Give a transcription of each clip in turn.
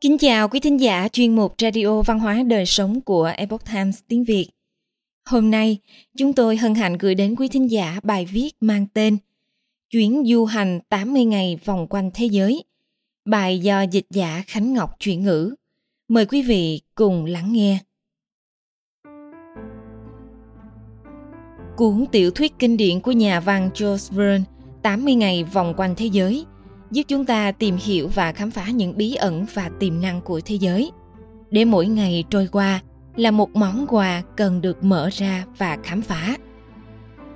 Kính chào quý thính giả chuyên mục Radio Văn hóa Đời Sống của Epoch Times tiếng Việt. Hôm nay, chúng tôi hân hạnh gửi đến quý thính giả bài viết mang tên Chuyến du hành 80 ngày vòng quanh thế giới. Bài do dịch giả Khánh Ngọc chuyển ngữ. Mời quý vị cùng lắng nghe. Cuốn tiểu thuyết kinh điển của nhà văn George Verne 80 ngày vòng quanh thế giới giúp chúng ta tìm hiểu và khám phá những bí ẩn và tiềm năng của thế giới. Để mỗi ngày trôi qua là một món quà cần được mở ra và khám phá.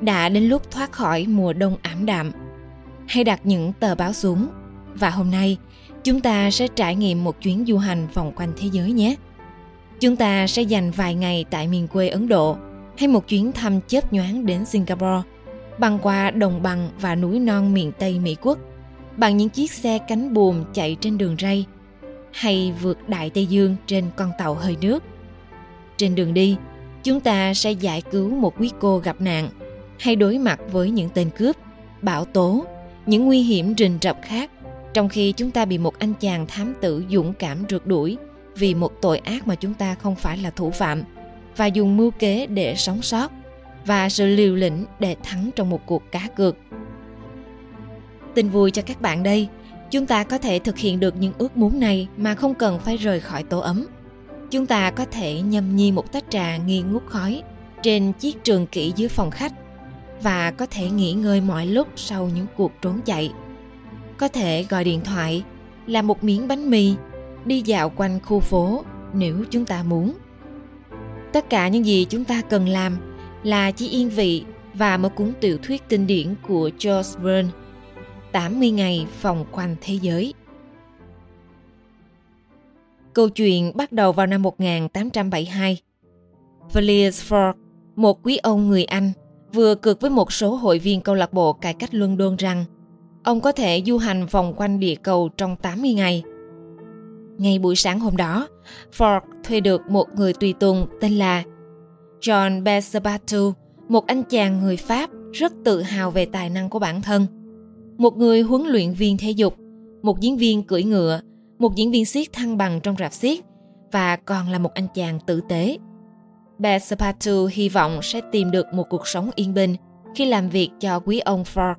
Đã đến lúc thoát khỏi mùa đông ảm đạm, hãy đặt những tờ báo xuống và hôm nay chúng ta sẽ trải nghiệm một chuyến du hành vòng quanh thế giới nhé. Chúng ta sẽ dành vài ngày tại miền quê ấn độ hay một chuyến thăm chớp nhoáng đến singapore, băng qua đồng bằng và núi non miền tây mỹ quốc bằng những chiếc xe cánh buồm chạy trên đường ray, hay vượt đại tây dương trên con tàu hơi nước. Trên đường đi, chúng ta sẽ giải cứu một quý cô gặp nạn, hay đối mặt với những tên cướp, bão tố, những nguy hiểm rình rập khác, trong khi chúng ta bị một anh chàng thám tử dũng cảm rượt đuổi vì một tội ác mà chúng ta không phải là thủ phạm, và dùng mưu kế để sống sót, và sự liều lĩnh để thắng trong một cuộc cá cược. Tin vui cho các bạn đây, chúng ta có thể thực hiện được những ước muốn này mà không cần phải rời khỏi tổ ấm. Chúng ta có thể nhâm nhi một tách trà nghi ngút khói trên chiếc trường kỷ dưới phòng khách và có thể nghỉ ngơi mọi lúc sau những cuộc trốn chạy. Có thể gọi điện thoại, làm một miếng bánh mì, đi dạo quanh khu phố nếu chúng ta muốn. Tất cả những gì chúng ta cần làm là chỉ yên vị và một cuốn tiểu thuyết kinh điển của George Verne 80 ngày vòng quanh thế giới. Câu chuyện bắt đầu vào năm 1872. Phileas Fogg, một quý ông người Anh, vừa cược với một số hội viên câu lạc bộ cải cách London rằng ông có thể du hành vòng quanh địa cầu trong 80 ngày. Ngay buổi sáng hôm đó, Ford thuê được một người tùy tùng tên là John Besabatu, một anh chàng người Pháp rất tự hào về tài năng của bản thân – một người huấn luyện viên thể dục, một diễn viên cưỡi ngựa, một diễn viên siết thăng bằng trong rạp siết và còn là một anh chàng tử tế. Bà Sapatu hy vọng sẽ tìm được một cuộc sống yên bình khi làm việc cho quý ông Ford.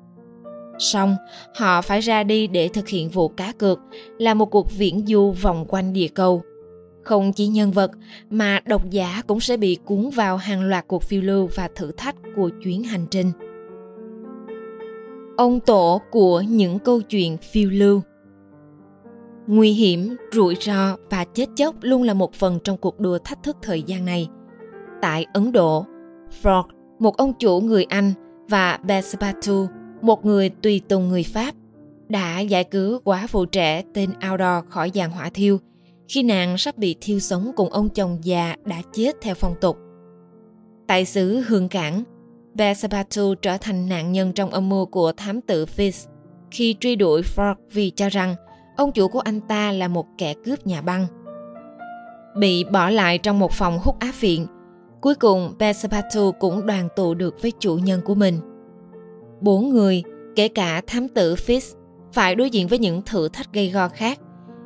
Xong, họ phải ra đi để thực hiện vụ cá cược là một cuộc viễn du vòng quanh địa cầu. Không chỉ nhân vật mà độc giả cũng sẽ bị cuốn vào hàng loạt cuộc phiêu lưu và thử thách của chuyến hành trình ông tổ của những câu chuyện phiêu lưu nguy hiểm rủi ro và chết chóc luôn là một phần trong cuộc đua thách thức thời gian này tại ấn độ frog một ông chủ người anh và Besapatu, một người tùy tùng người Pháp, đã giải cứu quả phụ trẻ tên Outdoor khỏi giàn hỏa thiêu khi nàng sắp bị thiêu sống cùng ông chồng già đã chết theo phong tục. Tại xứ Hương Cảng, Besabatu trở thành nạn nhân trong âm mưu của thám tử Fitz khi truy đuổi Frog vì cho rằng ông chủ của anh ta là một kẻ cướp nhà băng. Bị bỏ lại trong một phòng hút á phiện, cuối cùng Besabatu cũng đoàn tụ được với chủ nhân của mình. Bốn người, kể cả thám tử Fitz, phải đối diện với những thử thách gây go khác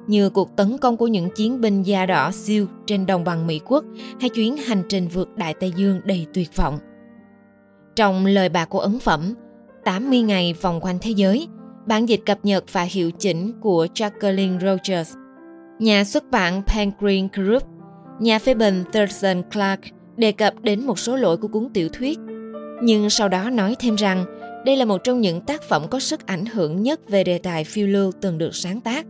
như cuộc tấn công của những chiến binh da đỏ siêu trên đồng bằng Mỹ Quốc hay chuyến hành trình vượt Đại Tây Dương đầy tuyệt vọng. Trong lời bà của ấn phẩm 80 ngày vòng quanh thế giới, bản dịch cập nhật và hiệu chỉnh của Jacqueline Rogers, nhà xuất bản Penguin Group, nhà phê bình Thurston Clark đề cập đến một số lỗi của cuốn tiểu thuyết, nhưng sau đó nói thêm rằng đây là một trong những tác phẩm có sức ảnh hưởng nhất về đề tài phiêu lưu từng được sáng tác.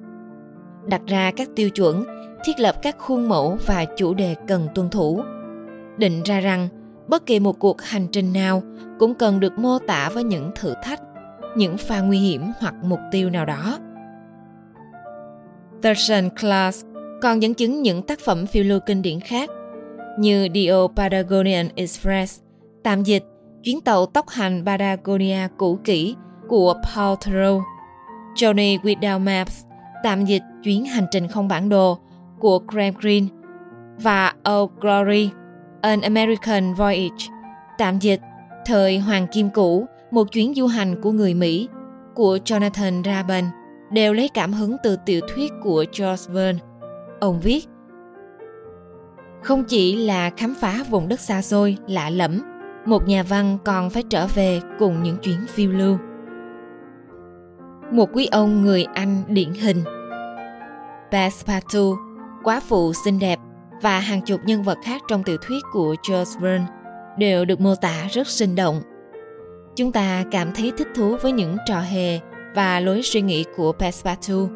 Đặt ra các tiêu chuẩn, thiết lập các khuôn mẫu và chủ đề cần tuân thủ. Định ra rằng bất kỳ một cuộc hành trình nào cũng cần được mô tả với những thử thách những pha nguy hiểm hoặc mục tiêu nào đó. Thurston Class còn dẫn chứng những tác phẩm phiêu lưu kinh điển khác như Dio Patagonian Express, tạm dịch chuyến tàu tốc hành Patagonia cũ kỹ của Paul Theroux, Johnny Without Maps, tạm dịch chuyến hành trình không bản đồ của Graham Greene và Oh Glory, An American Voyage, tạm dịch Thời Hoàng Kim Cũ, một chuyến du hành của người Mỹ của Jonathan Raban đều lấy cảm hứng từ tiểu thuyết của George Verne. Ông viết, không chỉ là khám phá vùng đất xa xôi, lạ lẫm, một nhà văn còn phải trở về cùng những chuyến phiêu lưu. Một quý ông người Anh điển hình Passepartout, quá phụ xinh đẹp và hàng chục nhân vật khác trong tiểu thuyết của George Verne đều được mô tả rất sinh động. Chúng ta cảm thấy thích thú với những trò hề và lối suy nghĩ của Passepartout,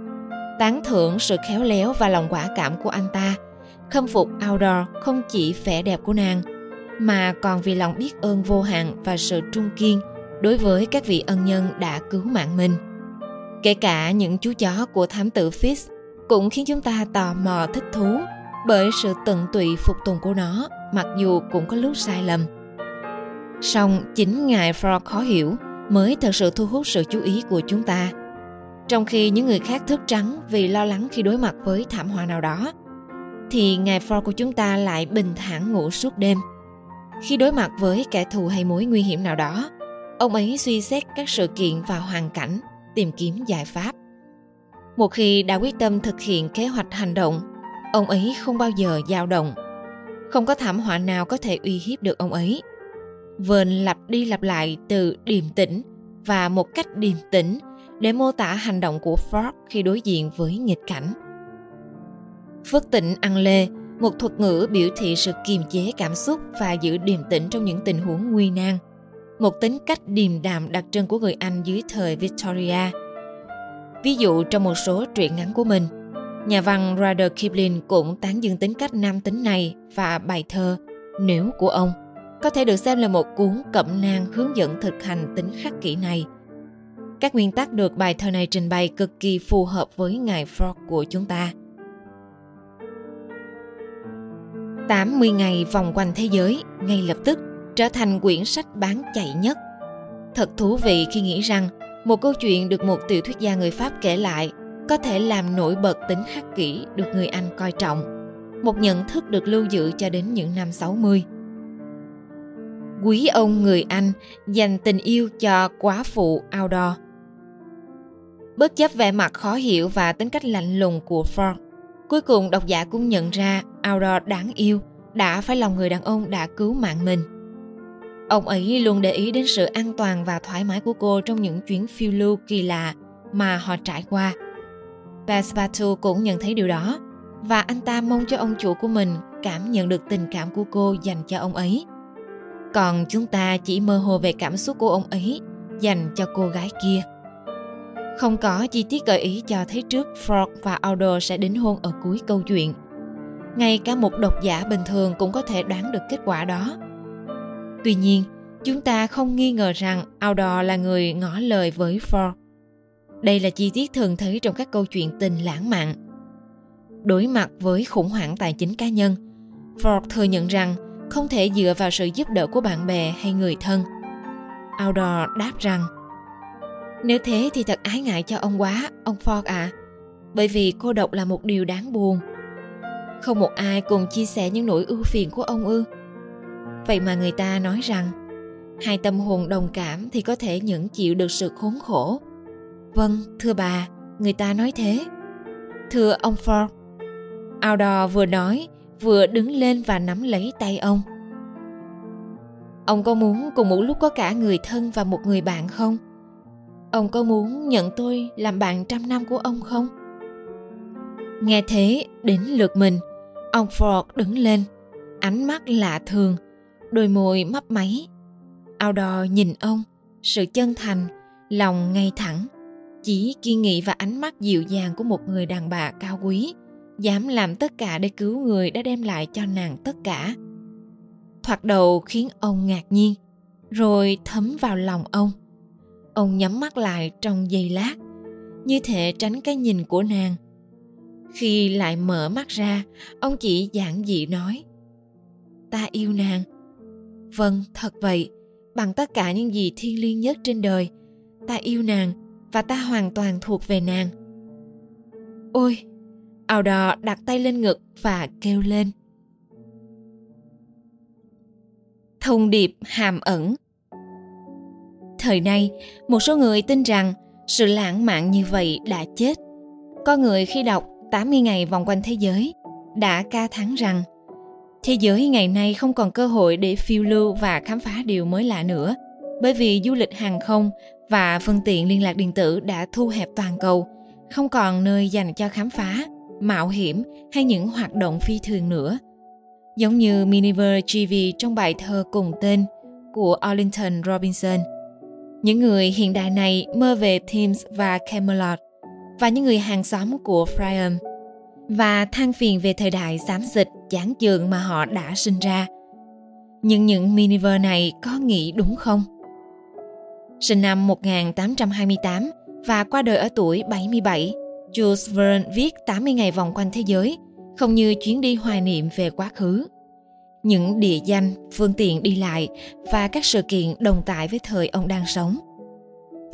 tán thưởng sự khéo léo và lòng quả cảm của anh ta, khâm phục Outdoor không chỉ vẻ đẹp của nàng, mà còn vì lòng biết ơn vô hạn và sự trung kiên đối với các vị ân nhân đã cứu mạng mình. Kể cả những chú chó của thám tử Fitz cũng khiến chúng ta tò mò thích thú bởi sự tận tụy phục tùng của nó, mặc dù cũng có lúc sai lầm. Song chính ngài Frog khó hiểu mới thật sự thu hút sự chú ý của chúng ta. Trong khi những người khác thức trắng vì lo lắng khi đối mặt với thảm họa nào đó, thì ngài Frog của chúng ta lại bình thản ngủ suốt đêm. Khi đối mặt với kẻ thù hay mối nguy hiểm nào đó, ông ấy suy xét các sự kiện và hoàn cảnh, tìm kiếm giải pháp. Một khi đã quyết tâm thực hiện kế hoạch hành động ông ấy không bao giờ dao động không có thảm họa nào có thể uy hiếp được ông ấy vơn lặp đi lặp lại từ điềm tĩnh và một cách điềm tĩnh để mô tả hành động của Ford khi đối diện với nghịch cảnh. Phước tỉnh ăn lê, một thuật ngữ biểu thị sự kiềm chế cảm xúc và giữ điềm tĩnh trong những tình huống nguy nan. Một tính cách điềm đạm đặc trưng của người Anh dưới thời Victoria. Ví dụ trong một số truyện ngắn của mình, nhà văn Rudyard Kipling cũng tán dương tính cách nam tính này và bài thơ Nếu của ông có thể được xem là một cuốn cẩm nang hướng dẫn thực hành tính khắc kỷ này. Các nguyên tắc được bài thơ này trình bày cực kỳ phù hợp với ngài Frog của chúng ta. 80 ngày vòng quanh thế giới ngay lập tức trở thành quyển sách bán chạy nhất. Thật thú vị khi nghĩ rằng một câu chuyện được một tiểu thuyết gia người Pháp kể lại có thể làm nổi bật tính khắc kỷ được người Anh coi trọng. Một nhận thức được lưu giữ cho đến những năm 60 quý ông người Anh dành tình yêu cho quá phụ Outdoor. Bất chấp vẻ mặt khó hiểu và tính cách lạnh lùng của Ford, cuối cùng độc giả cũng nhận ra Outdoor đáng yêu đã phải lòng người đàn ông đã cứu mạng mình. Ông ấy luôn để ý đến sự an toàn và thoải mái của cô trong những chuyến phiêu lưu kỳ lạ mà họ trải qua. Passepartout cũng nhận thấy điều đó và anh ta mong cho ông chủ của mình cảm nhận được tình cảm của cô dành cho ông ấy còn chúng ta chỉ mơ hồ về cảm xúc của ông ấy dành cho cô gái kia không có chi tiết gợi ý cho thấy trước Frog và Aldo sẽ đính hôn ở cuối câu chuyện. Ngay cả một độc giả bình thường cũng có thể đoán được kết quả đó. Tuy nhiên, chúng ta không nghi ngờ rằng Aldo là người ngỏ lời với Frog. Đây là chi tiết thường thấy trong các câu chuyện tình lãng mạn. Đối mặt với khủng hoảng tài chính cá nhân, Ford thừa nhận rằng không thể dựa vào sự giúp đỡ của bạn bè hay người thân. Outdoor đáp rằng Nếu thế thì thật ái ngại cho ông quá, ông Ford ạ. À, bởi vì cô độc là một điều đáng buồn. Không một ai cùng chia sẻ những nỗi ưu phiền của ông ư. Vậy mà người ta nói rằng hai tâm hồn đồng cảm thì có thể nhẫn chịu được sự khốn khổ. Vâng, thưa bà, người ta nói thế. Thưa ông Ford, Outdoor vừa nói vừa đứng lên và nắm lấy tay ông. Ông có muốn cùng một lúc có cả người thân và một người bạn không? Ông có muốn nhận tôi làm bạn trăm năm của ông không? Nghe thế đến lượt mình ông ford đứng lên ánh mắt lạ thường đôi môi mấp máy. Ao đò nhìn ông sự chân thành lòng ngay thẳng chỉ kiên nghị và ánh mắt dịu dàng của một người đàn bà cao quý, dám làm tất cả để cứu người đã đem lại cho nàng tất cả. Thoạt đầu khiến ông ngạc nhiên, rồi thấm vào lòng ông. Ông nhắm mắt lại trong giây lát, như thể tránh cái nhìn của nàng. Khi lại mở mắt ra, ông chỉ giản dị nói, ta yêu nàng. Vâng thật vậy. Bằng tất cả những gì thiêng liêng nhất trên đời, ta yêu nàng và ta hoàn toàn thuộc về nàng. Ôi ào đò đặt tay lên ngực và kêu lên. Thông điệp hàm ẩn. Thời nay, một số người tin rằng sự lãng mạn như vậy đã chết. Có người khi đọc 80 ngày vòng quanh thế giới đã ca thắng rằng, thế giới ngày nay không còn cơ hội để phiêu lưu và khám phá điều mới lạ nữa, bởi vì du lịch hàng không và phương tiện liên lạc điện tử đã thu hẹp toàn cầu không còn nơi dành cho khám phá, mạo hiểm hay những hoạt động phi thường nữa giống như Miniver GV trong bài thơ cùng tên của Arlington Robinson. Những người hiện đại này mơ về Thames và Camelot, và những người hàng xóm của Priam, và than phiền về thời đại xám xịt chán chường mà họ đã sinh ra. Nhưng những Miniver này có nghĩ đúng không? Sinh năm 1828 và qua đời ở tuổi 77, Jules Verne viết 80 ngày vòng quanh thế giới, không như chuyến đi hoài niệm về quá khứ. Những địa danh, phương tiện đi lại và các sự kiện đồng tại với thời ông đang sống.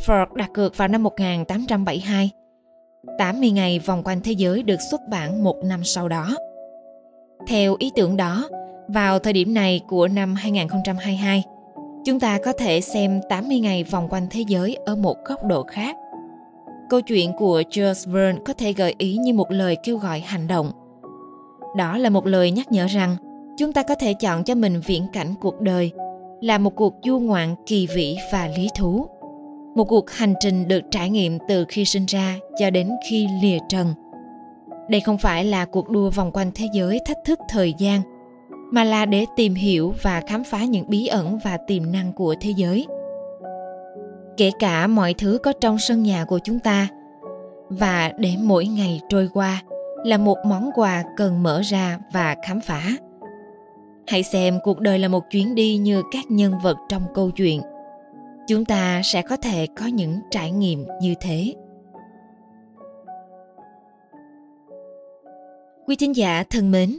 Ford đặt cược vào năm 1872. 80 ngày vòng quanh thế giới được xuất bản một năm sau đó. Theo ý tưởng đó, vào thời điểm này của năm 2022, chúng ta có thể xem 80 ngày vòng quanh thế giới ở một góc độ khác. Câu chuyện của Jules Verne có thể gợi ý như một lời kêu gọi hành động. Đó là một lời nhắc nhở rằng, chúng ta có thể chọn cho mình viễn cảnh cuộc đời, là một cuộc du ngoạn kỳ vĩ và lý thú. Một cuộc hành trình được trải nghiệm từ khi sinh ra cho đến khi lìa trần. Đây không phải là cuộc đua vòng quanh thế giới thách thức thời gian mà là để tìm hiểu và khám phá những bí ẩn và tiềm năng của thế giới. Kể cả mọi thứ có trong sân nhà của chúng ta, và để mỗi ngày trôi qua là một món quà cần mở ra và khám phá. Hãy xem cuộc đời là một chuyến đi như các nhân vật trong câu chuyện. Chúng ta sẽ có thể có những trải nghiệm như thế. Quý thính giả thân mến